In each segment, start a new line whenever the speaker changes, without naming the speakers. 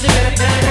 makes it
better.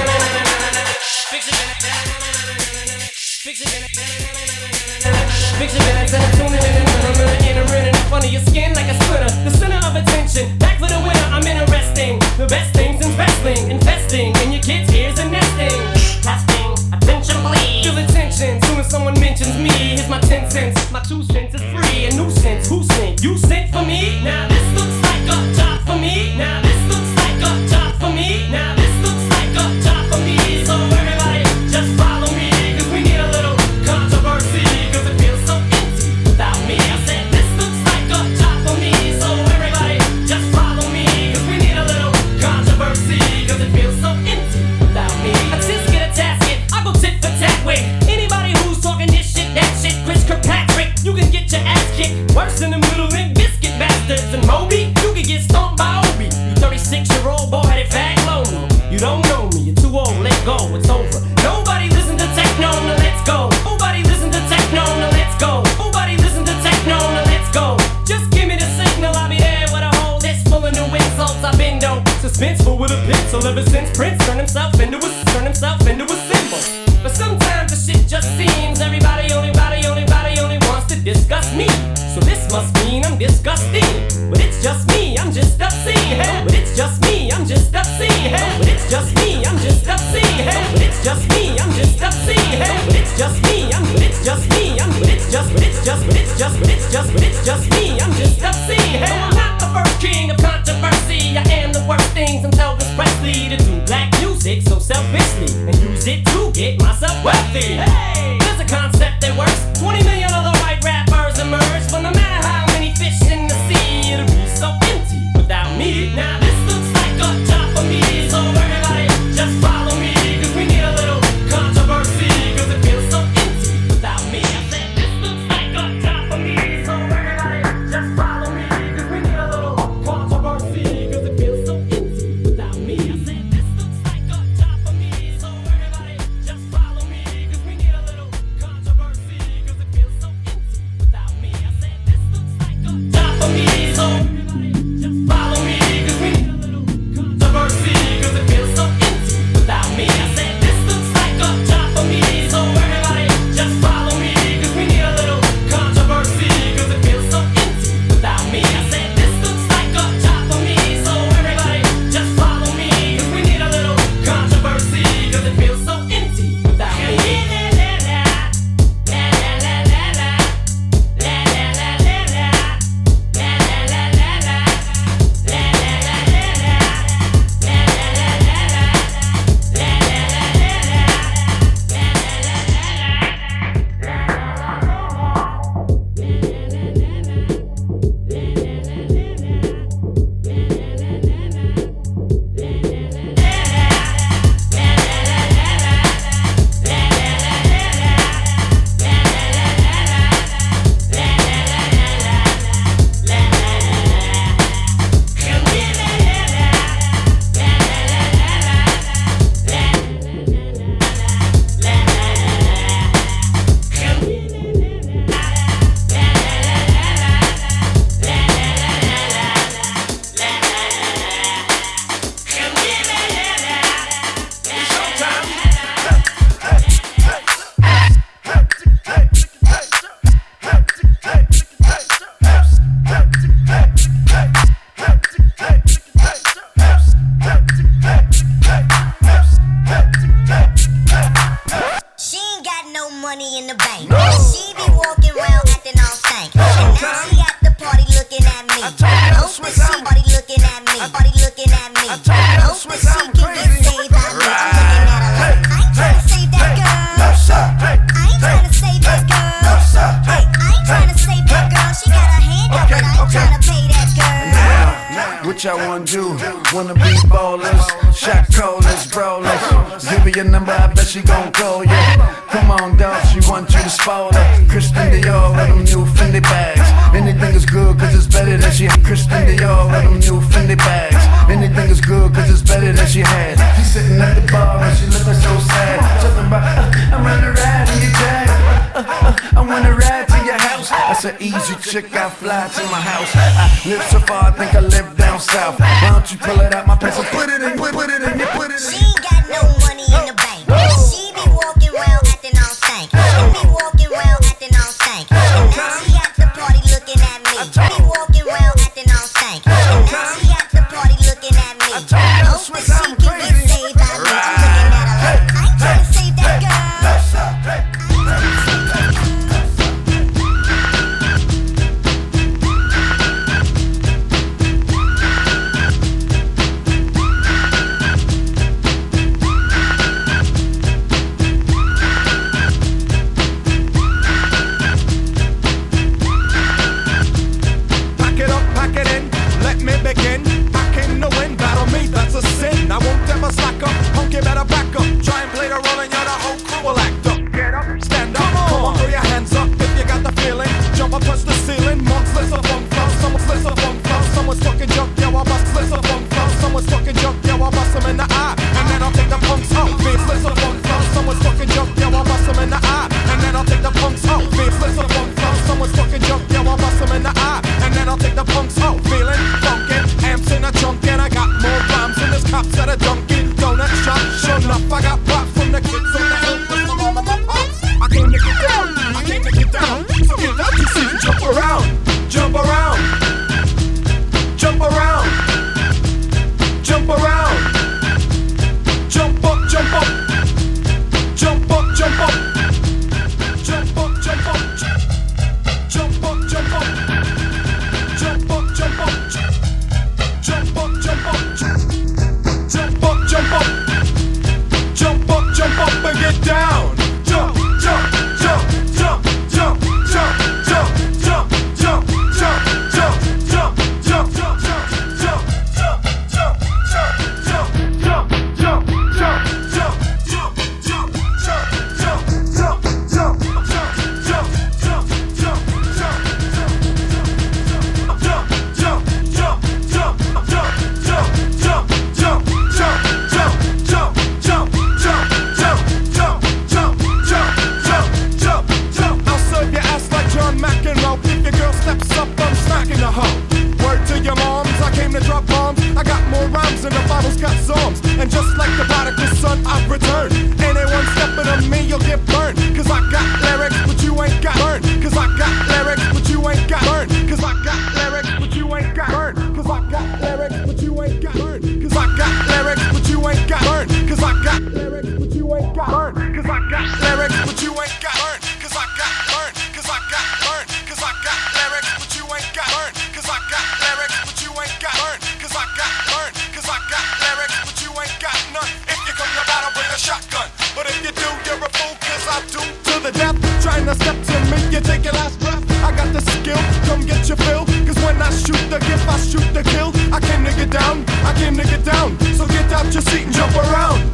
I
came to get down, so get out your seat and jump around.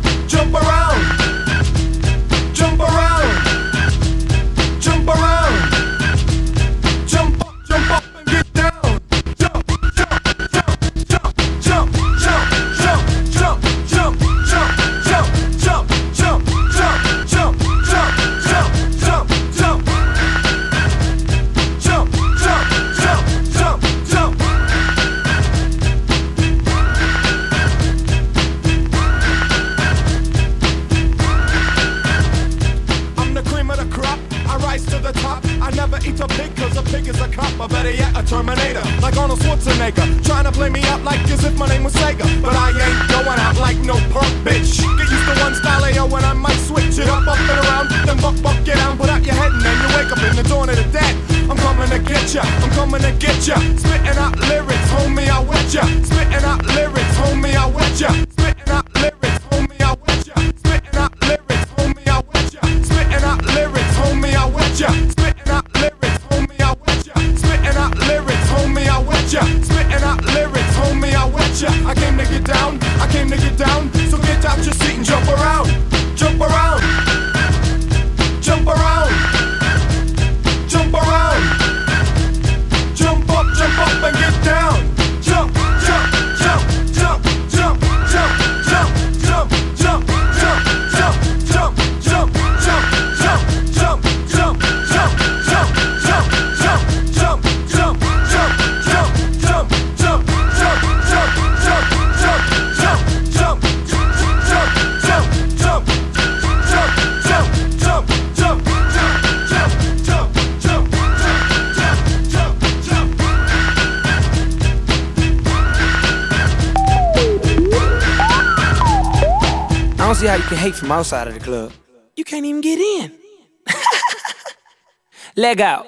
Outside of the club. You can't even get in. Leg out.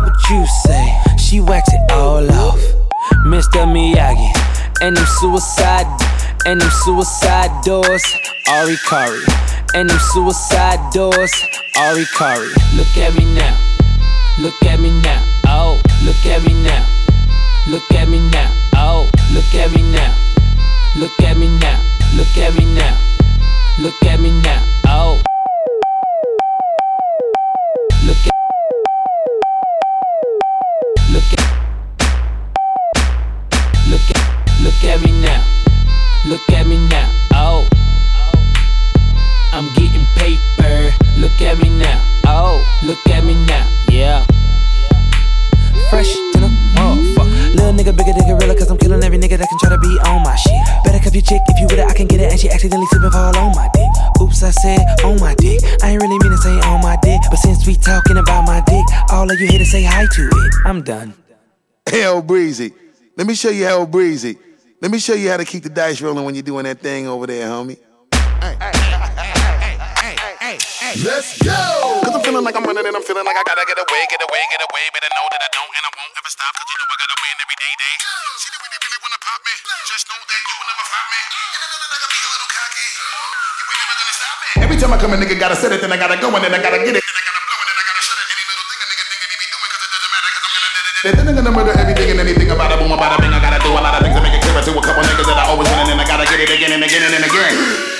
What you say? She wax it all off, Mr. Miyagi, and them suicide, and them suicide doors, Ari Kari. And them suicide doors, Ari Kari. Look at me now, look at me now, oh, look at me now, look at me now, oh, look at me now, look at me now, look at me now, look at me now, oh. On my shit. Better cuff your chick if you with it, I can get it. And she accidentally slip and fall on my dick. Oops, I said on my dick. I ain't really mean to say on my dick. But since we talking about my dick, all of you here to say hi to it. I'm done.
Hell breezy. Let me show you how breezy. Let me show you how to keep the dice rolling when you're doing that thing over there, homie. Let's go! Cause I'm feeling like I'm running and I'm feeling like I gotta get away, get away, get away. Better know that I don't and I won't ever stop. Cause you know I gotta win every day, day. Pop me. Just know that you will never find me. And I I gotta be a little cocky. You ain't never gonna stop me. Every time I come, a nigga gotta set it, then I gotta go, and then I gotta get it, then I gotta blow, and then I gotta shut it. Any little thing a nigga think that be doing, cause it doesn't matter, cause I'm gonna do it. Then I'm gonna murder everything and anything about it, boom, about it, bing. I gotta do a lot of things to make it clear to a couple niggas that I always win, and then I gotta get it again and again and again.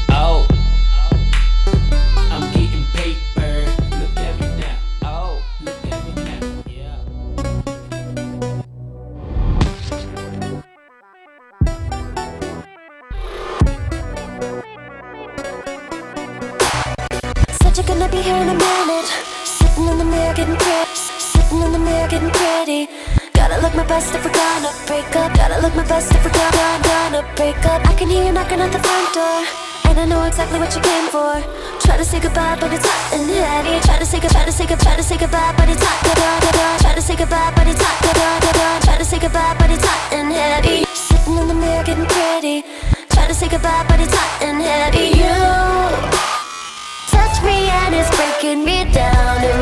Gonna be here in a minute. Sitting in the mirror getting pretty. Sitting in the mirror getting pretty. Gotta look my best if we're gonna break up. Gotta look my best if we're gonna, gonna break up. I can hear you knocking at the front door. And I know exactly what you came for. Try to say goodbye, but it's hot and heavy. Try to say goodbye, try to say goodbye, try to say goodbye, but it's hot. da, da, da, da. Try to say goodbye, but it's hot. da, da, da, da. Try to say goodbye, but it's hot and heavy. Sitting in the mirror getting pretty. Try to say goodbye, but it's hot and heavy. breaking me down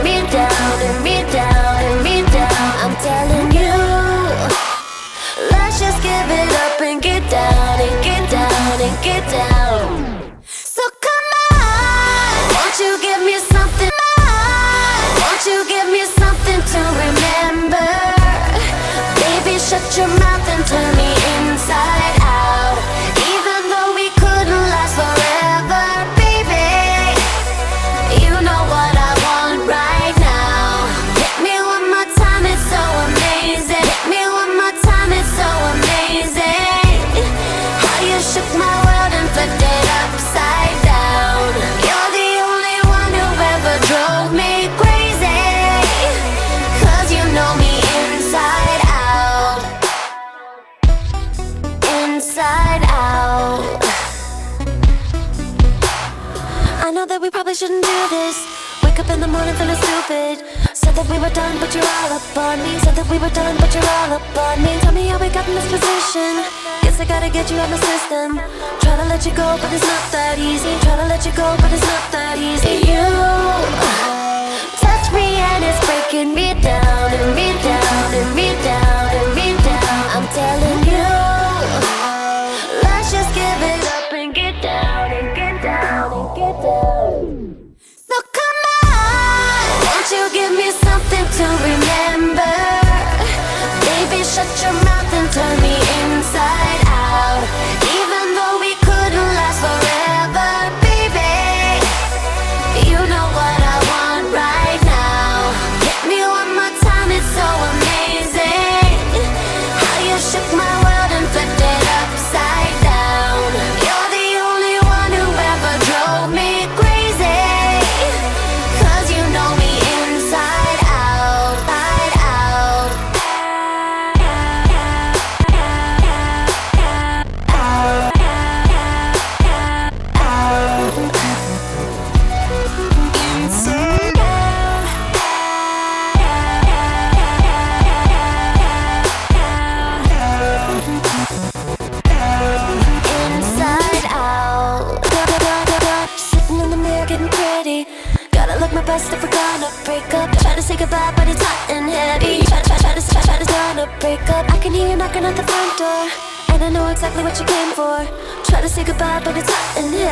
probably shouldn't do this. Wake up in the morning feeling stupid. Said that we were done, but you're all up on me. Said that we were done, but you're all up on me. Tell me how we got in this position. Guess I gotta get you out my system. Try to let you go, but it's not that easy. Try to let you go, but it's not that easy. You touch me and it's breaking me down and me down and me down and me. down. you give me something to remember? Baby, shut your mouth and turn me inside break up. I can hear you knocking at the front door, and I know exactly what you came for. Try to say goodbye, but it's hot in here.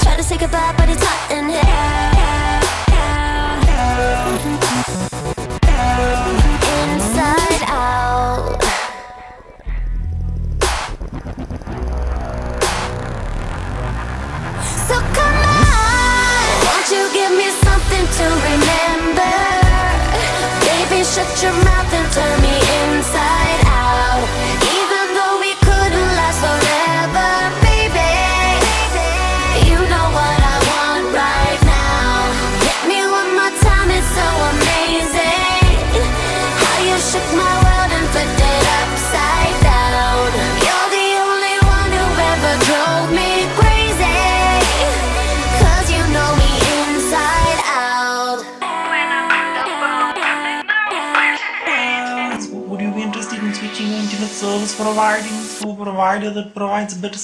Try to say goodbye, but it's hot
in here.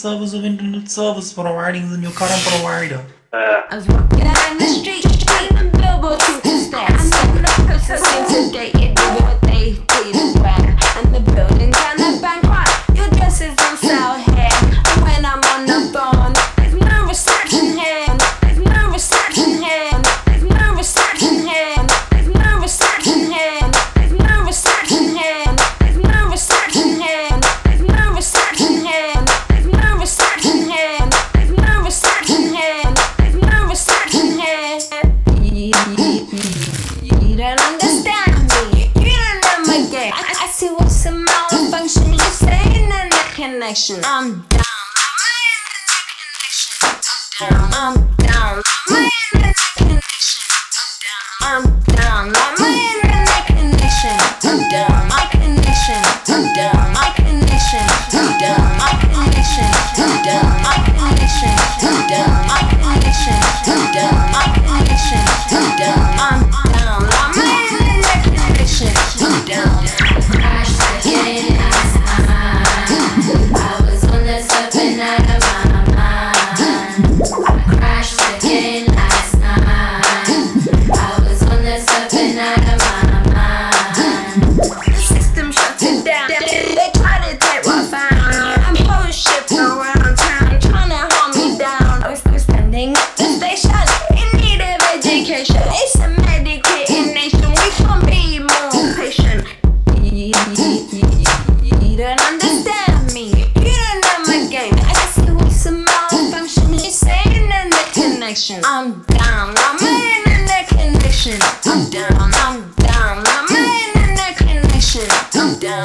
service of internet service providing the new current provider.
Uh.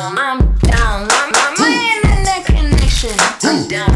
I'm down. I'm, I'm in the connection. I'm down.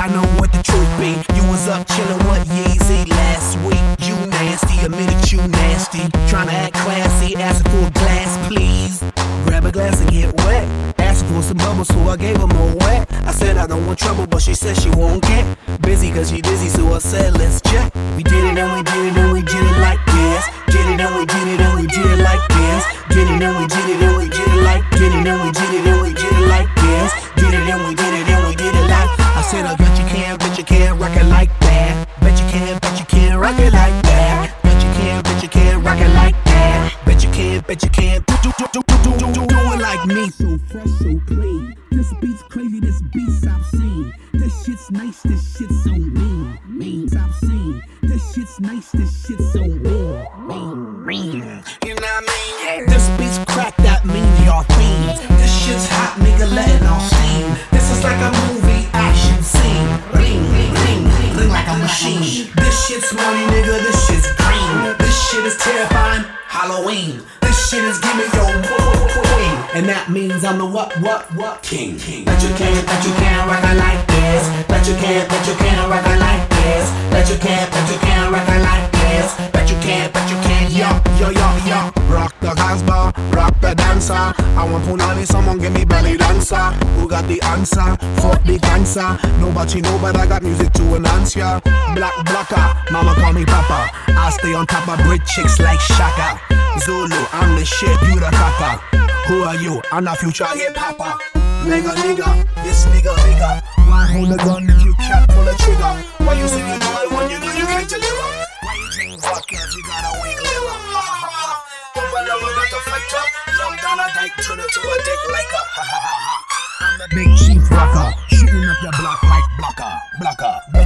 I
know what the truth be. You was up chilling with Yeezy last week. You nasty, admitted you nasty. Tryna act classy, asking for a glass, please. Grab a glass and get wet. Asked for some bubbles, so I gave them a wet. I said I don't want trouble, but she said she won't get busy, cause she dizzy, so I said let's check. We did it and we did it and we did it like this. Did it and we did it and we did it like this. Did it and we did it and we did it like did it and we did it and we I'm the what, what, what king. king. But you can't, but you can't rock it like this. But you can't, but you can't rock it like this. But you can't, but you can't rock it like this. But you can't, but you can't, yo, yo, yo, yo. Rock the casbah, rock the dancer. I want punani, someone give me belly dancer. Who got the answer? Fuck the cancer. Nobody know, but I got music to announce ya. Black blocker, mama call me papa. I stay on top of brick chicks like Shaka. Zulu, I'm the shit, you the copper. Who are you? I'm a future hip hopper. Nigga, nigga, this nigga, nigga. Why hold a gun if you can't pull a trigger? Why you see me die? when you know you can't deliver? Why you drink vodka if you got a weak liver? Ha ha ha. Over lover got a fighter. Long down a dike, turn it to a dick like a ha ha ha. I'm the big chief rocker, shooting up your block like blocker, blocker. blocker.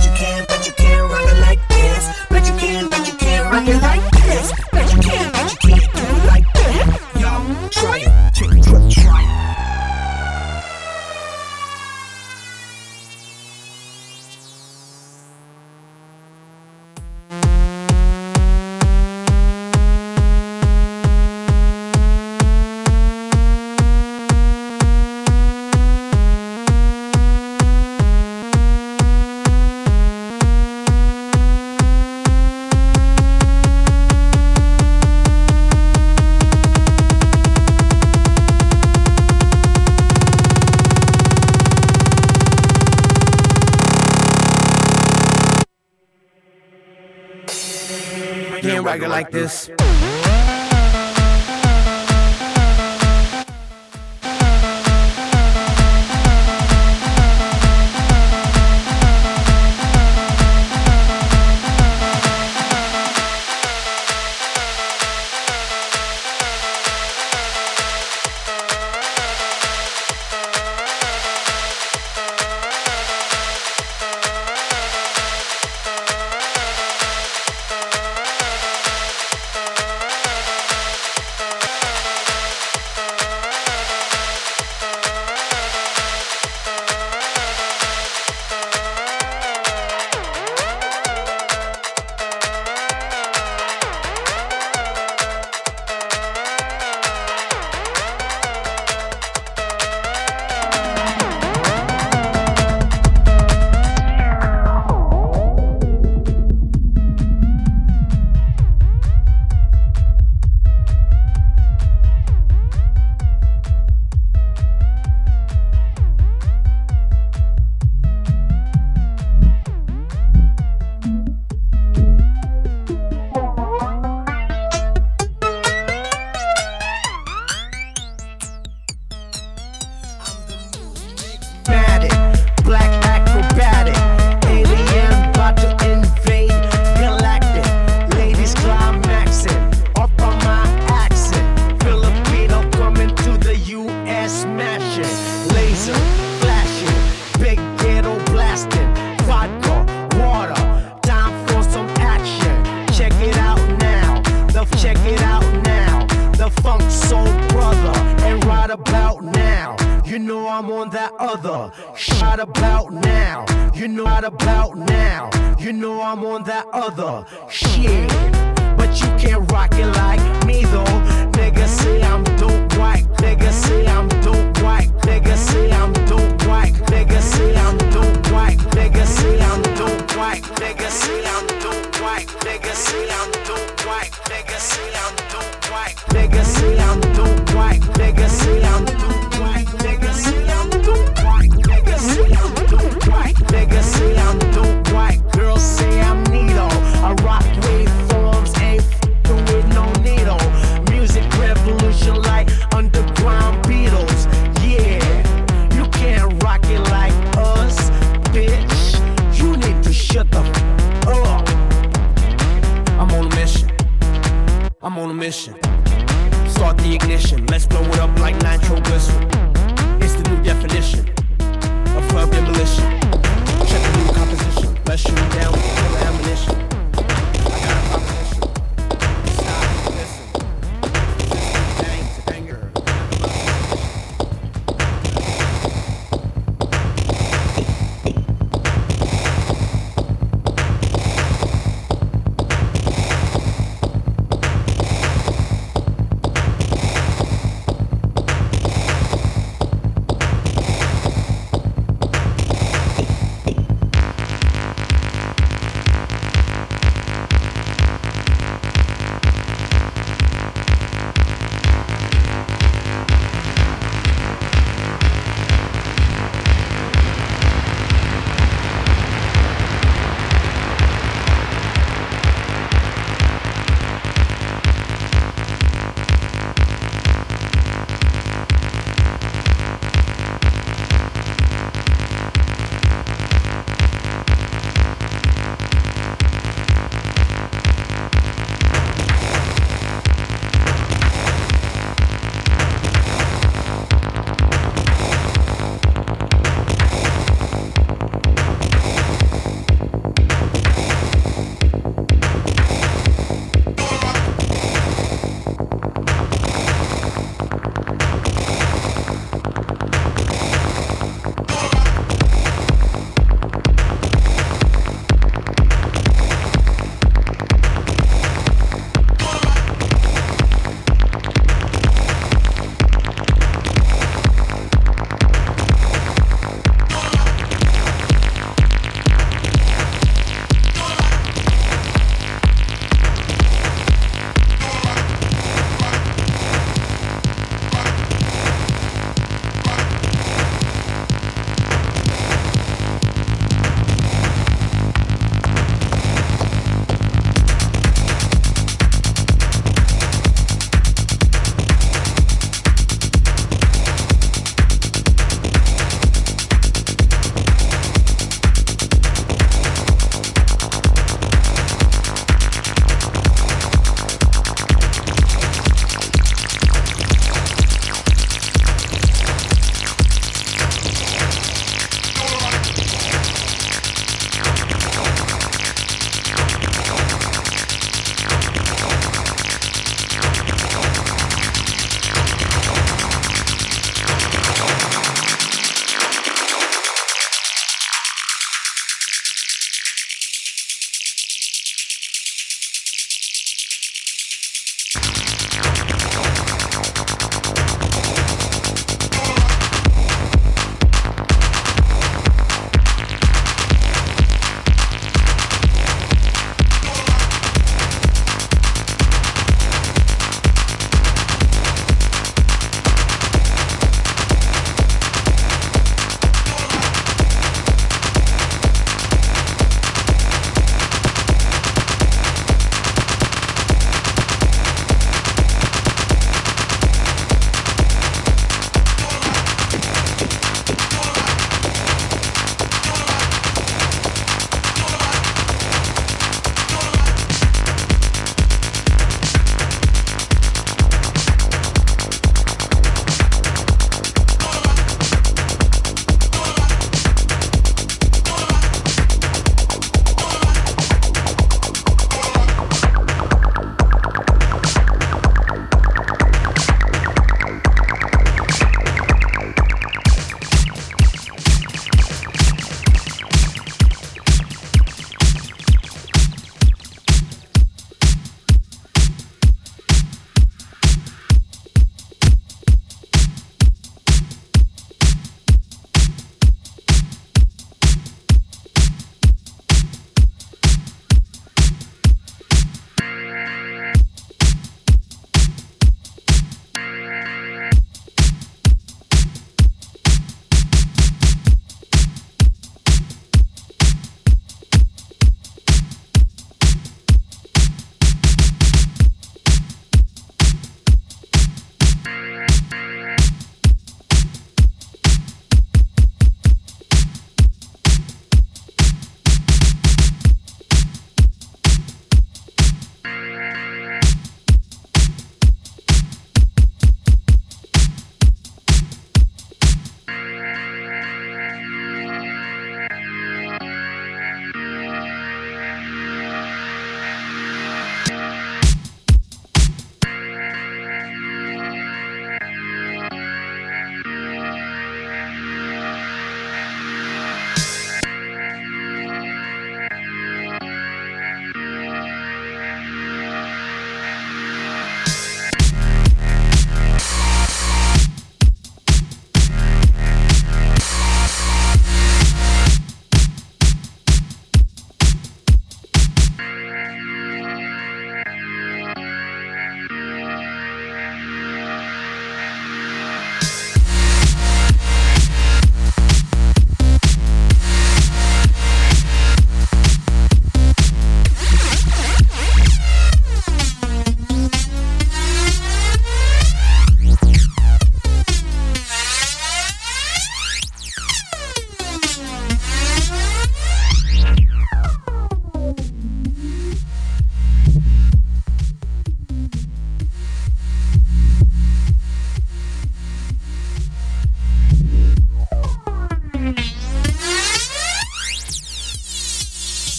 swagger like this.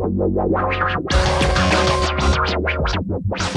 Thank you.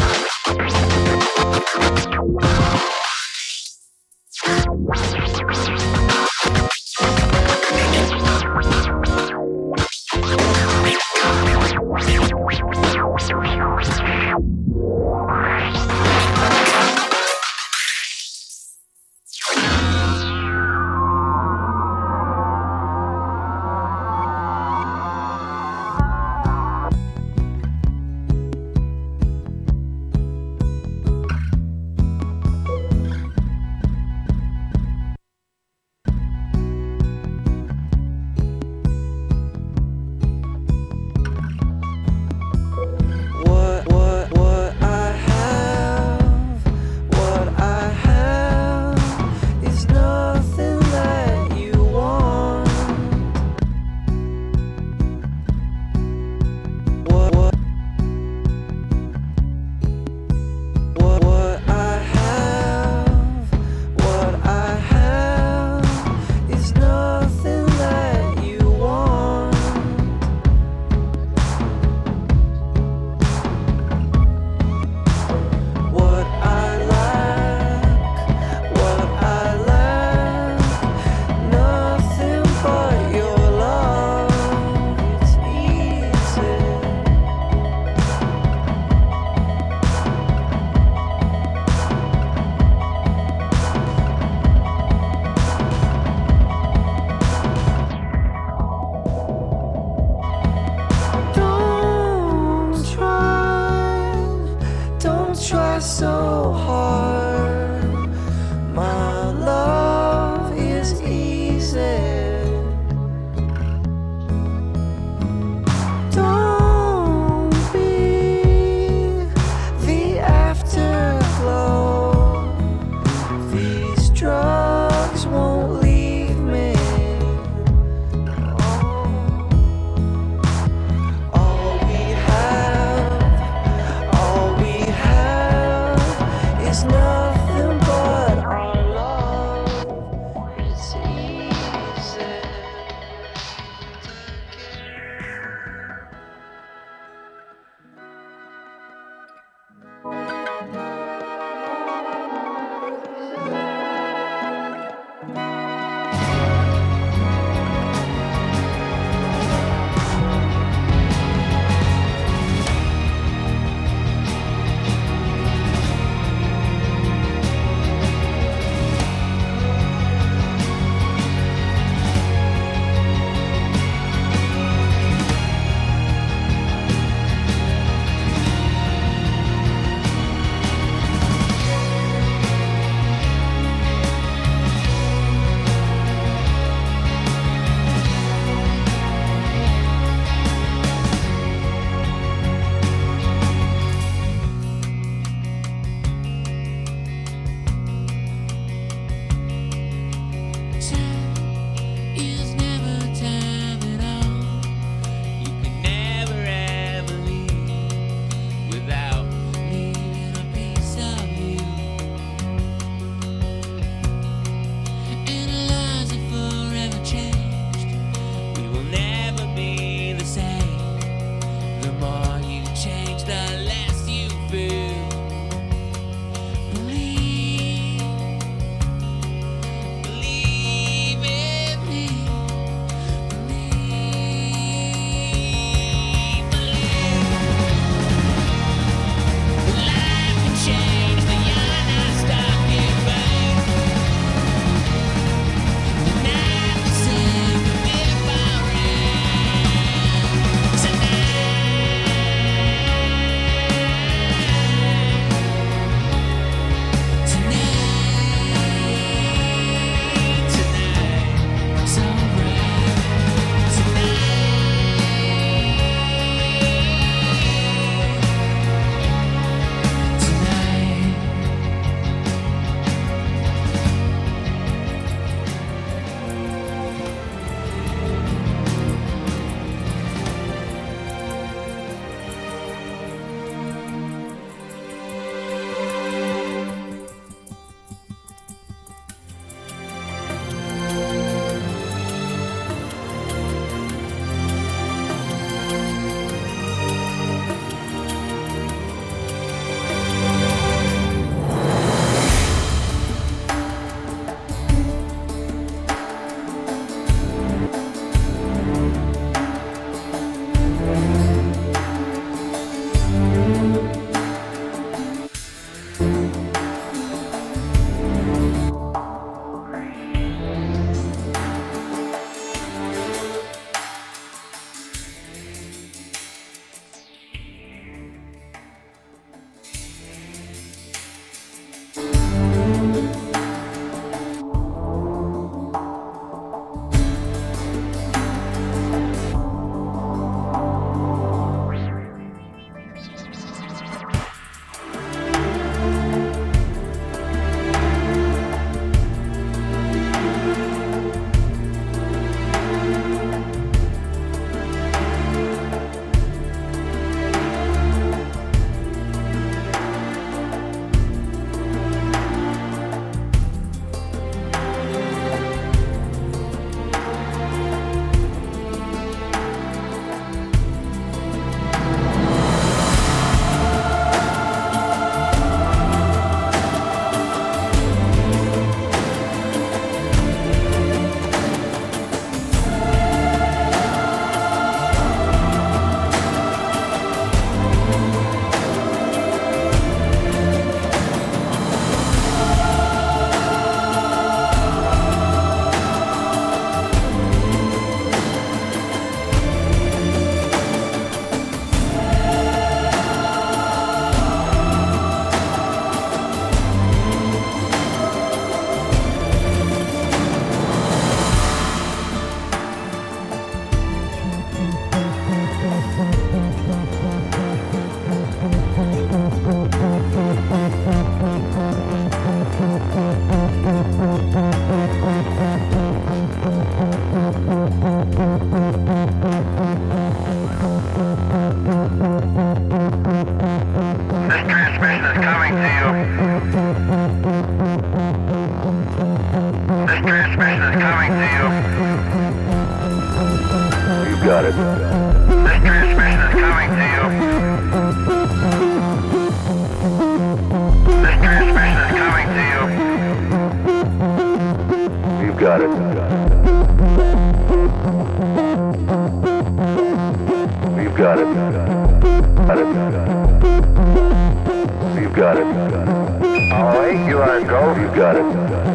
Good.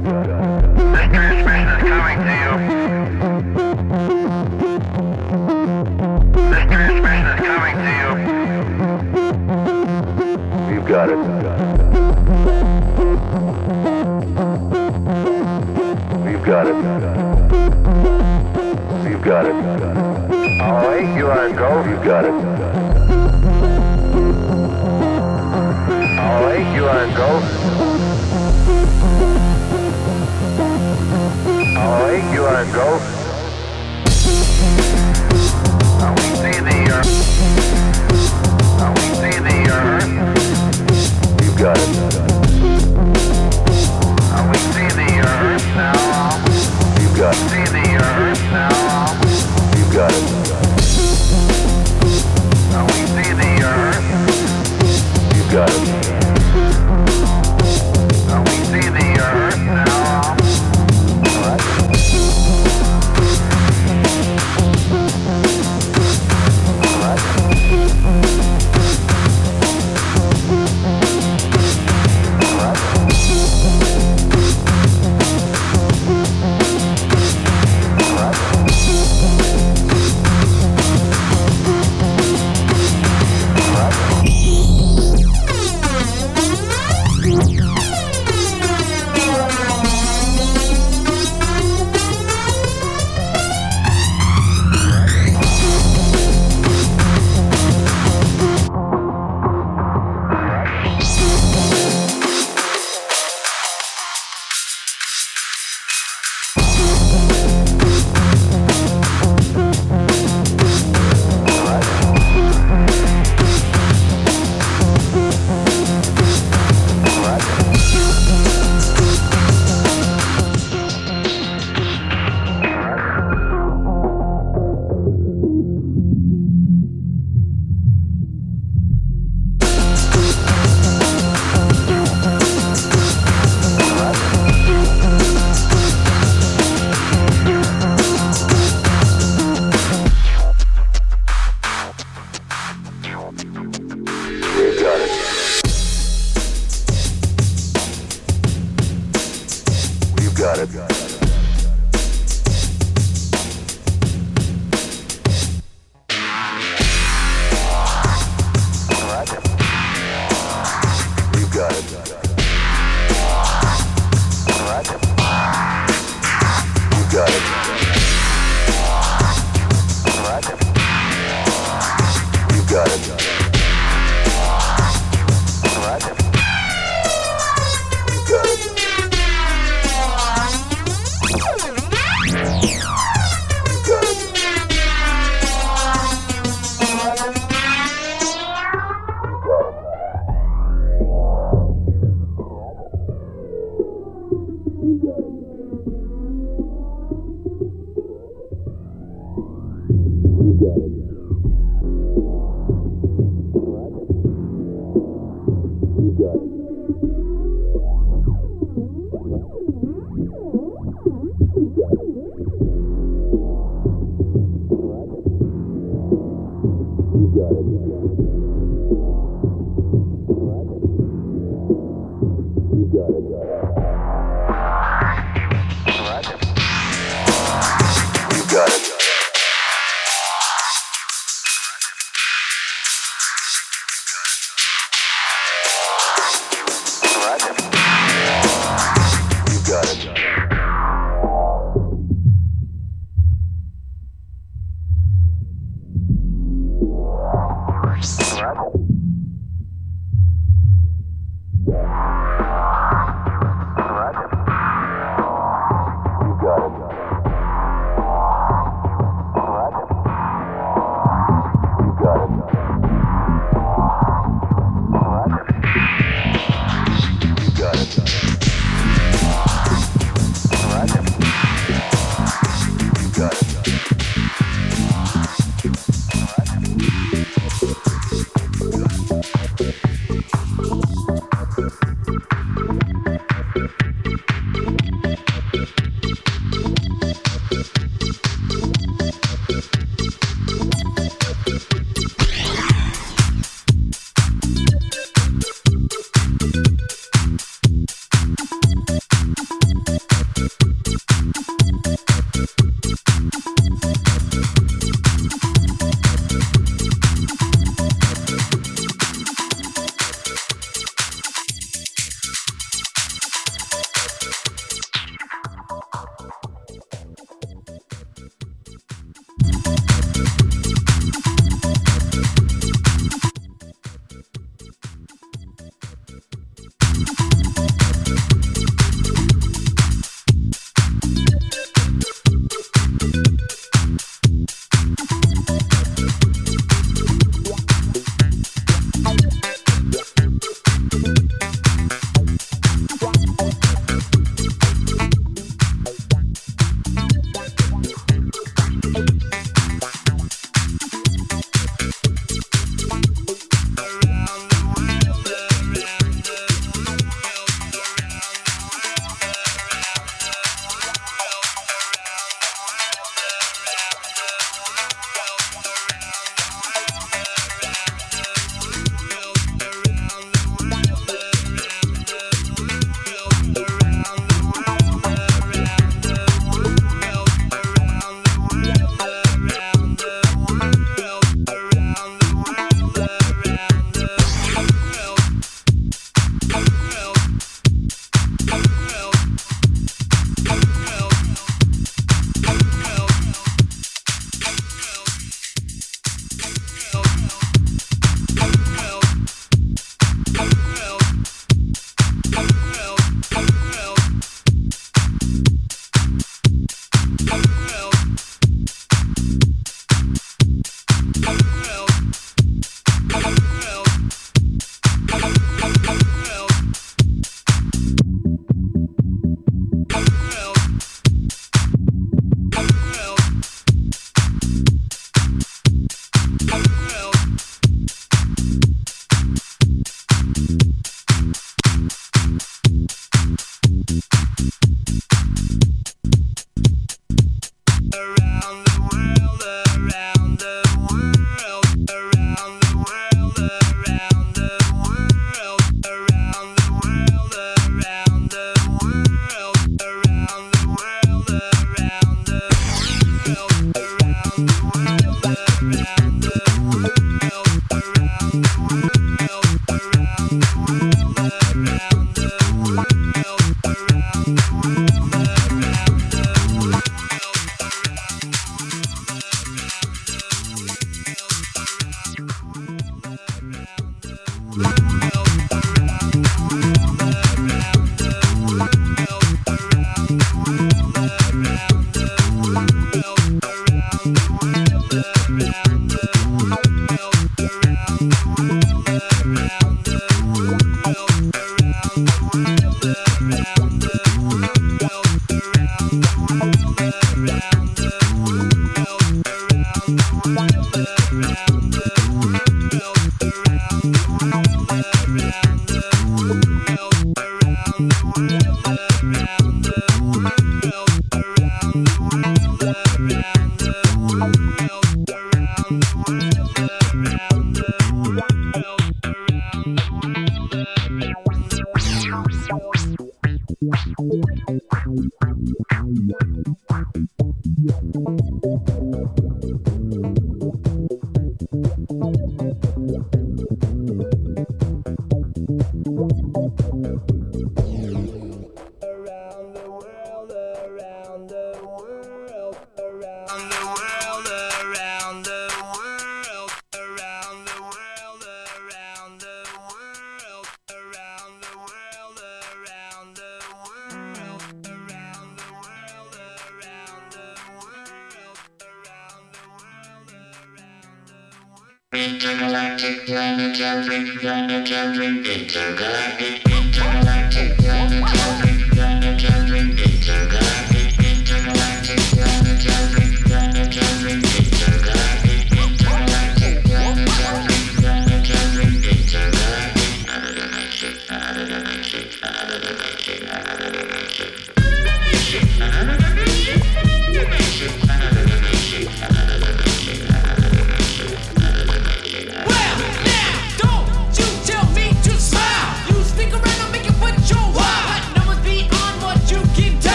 This
transmission is coming to you. This transmission is coming to you. You got it. You got it. You got it. All right, you are go. You got it. All right, you are go. All right, you are go. Now we see the earth. Now we see the earth. You got it. Now we see the earth now. You got it. See the earth now. You got it. Now we see the earth. You got it.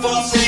você.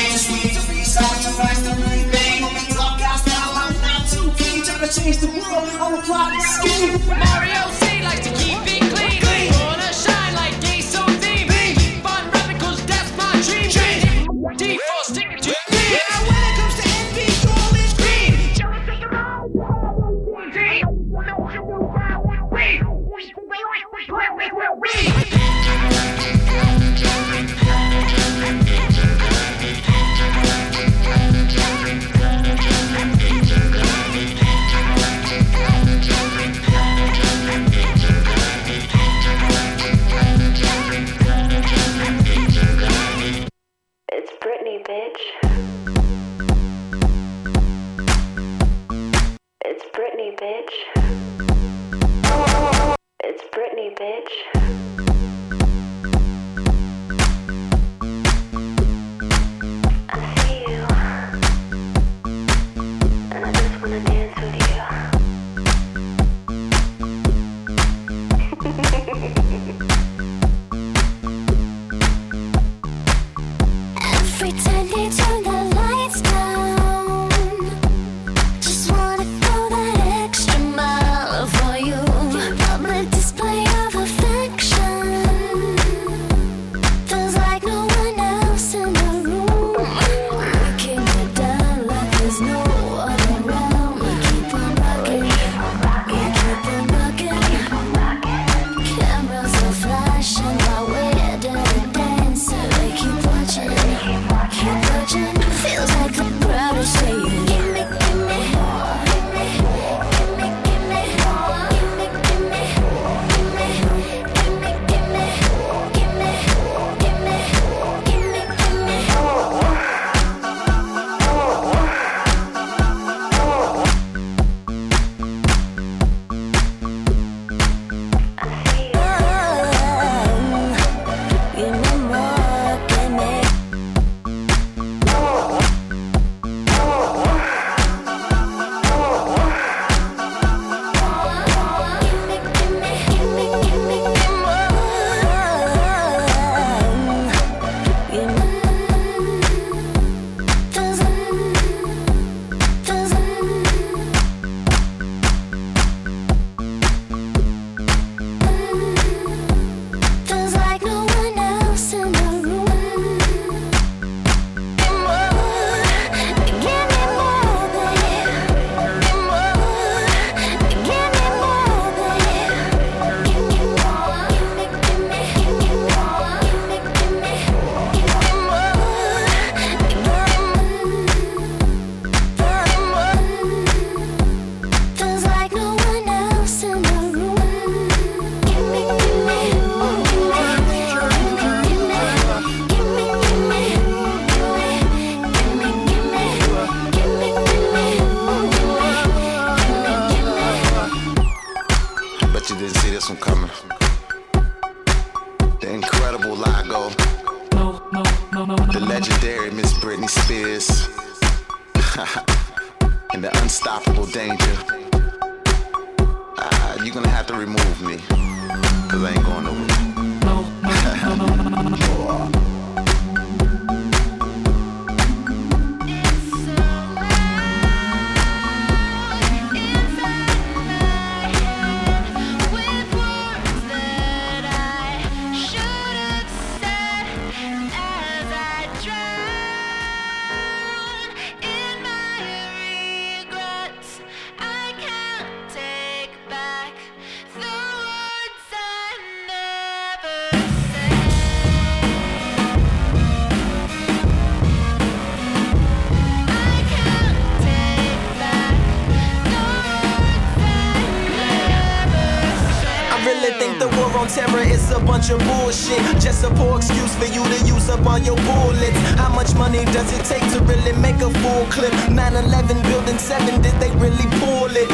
A
poor excuse for you to use up all your bullets. How much money does it take to really make a full clip? 9-11 building 7, did they really pull it?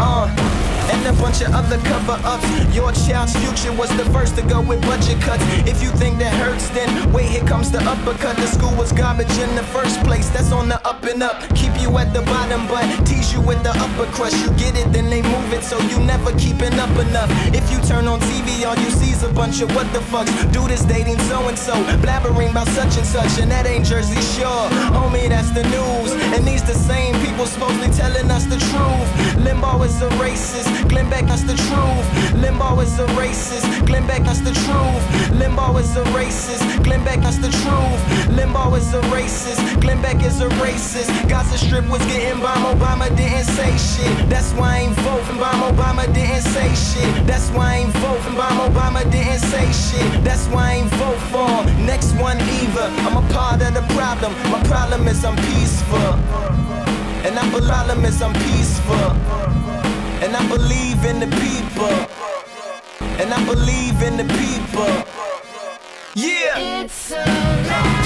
Uh. And a bunch of other cover ups. Your child's future was the first to go with budget cuts. If you think that hurts, then wait, here comes the uppercut. The school was garbage in the first place. That's on the up and up. Keep you at the bottom, but tease you with the upper crust. You get it, then they move it, so you never keeping up enough. If you turn on TV, all you see's a bunch of what the fucks. Dude is dating so and so, blabbering about such and such, and that ain't Jersey Shore. Homie, that's the news. And these the same people supposedly telling us the truth. Limbaugh is a racist. Glenn Beck, that's the truth. Limbaugh is a racist. Glenn Beck, that's the truth. Limbaugh is a racist. Glenn Beck, that's the truth. Limbaugh is a racist. Glenn Beck is a racist. Gaza Strip was getting bombed. Obama didn't say shit. That's why I ain't voting. Bomb Obama didn't say shit. That's why I ain't voting. Bomb Obama didn't say shit. That's why I ain't vote for him. Next one either. I'm a part of the problem. My problem is I'm peaceful. And I problem is I'm peaceful. And I believe in the people. And I believe in the people. Yeah.
It's
Ladies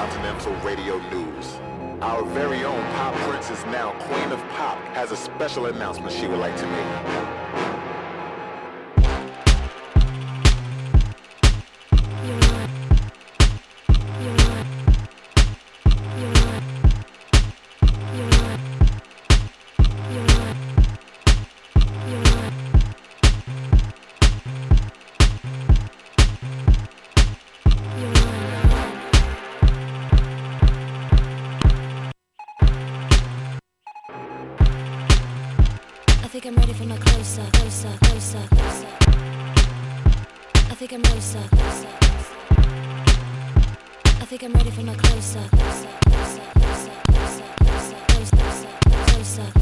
the Intercontinental Radio News. Our very own Pop Princess, now Queen of Pop, has a special announcement she would like to make.
I'm ready for my closer, closer, closer, closer. I think I'm closer, closer. I think I'm ready for my closer, closer, closer, closer, closer, closer, closer, closer.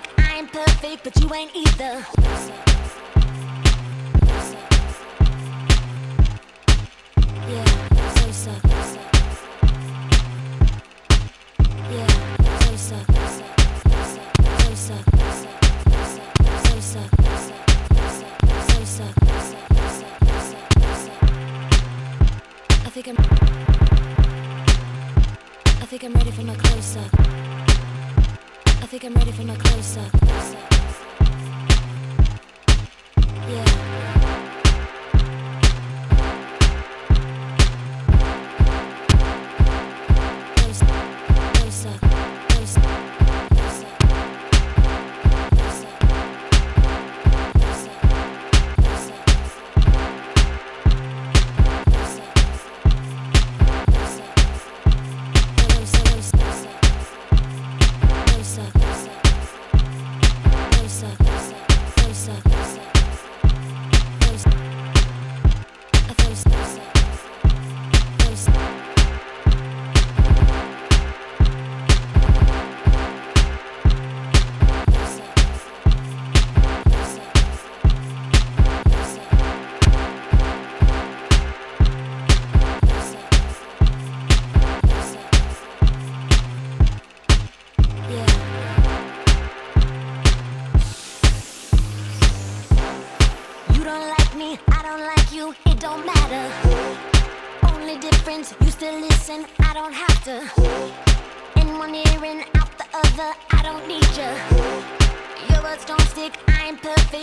perfect, I'm
perfect, but you ain't either. I think I'm I think I'm ready for my close up think I'm ready for my close up. Close up.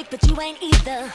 but you ain't either.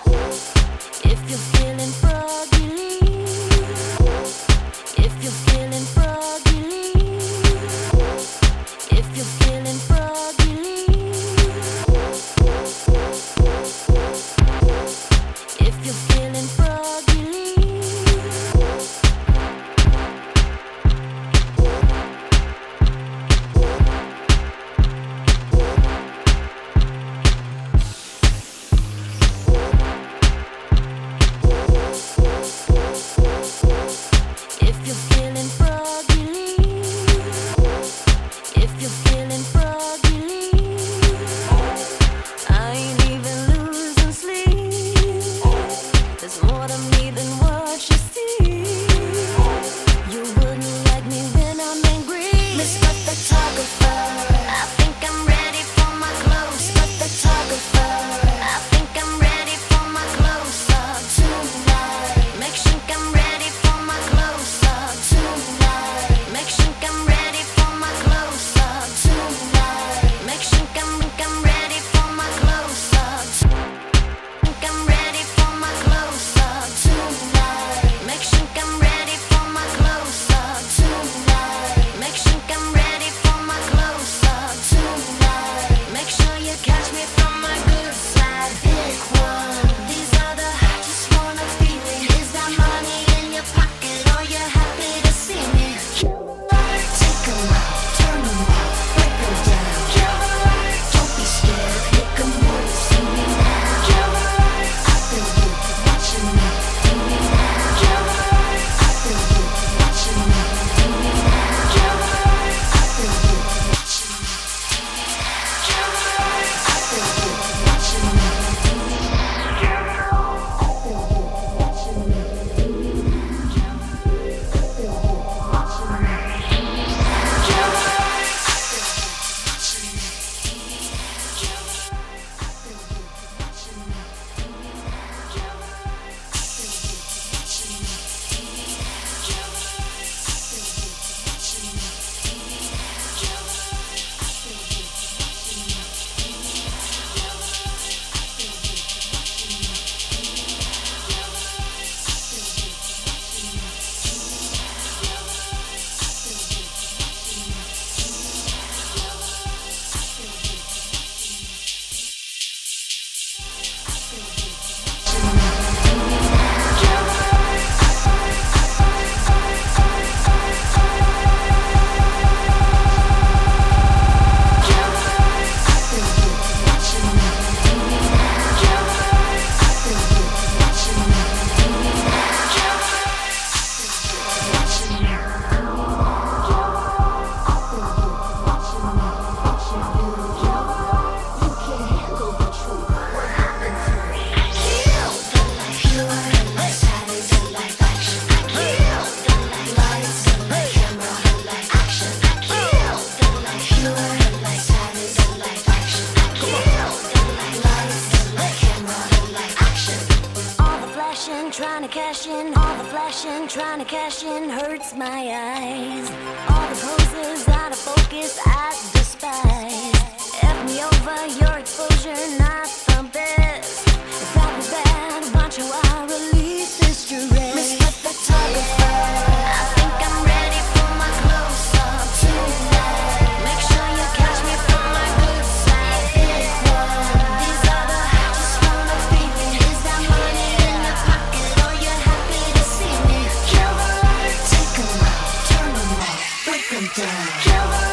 Kill the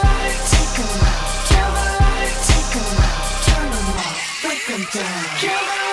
light, take them out. Turn them off, break them down.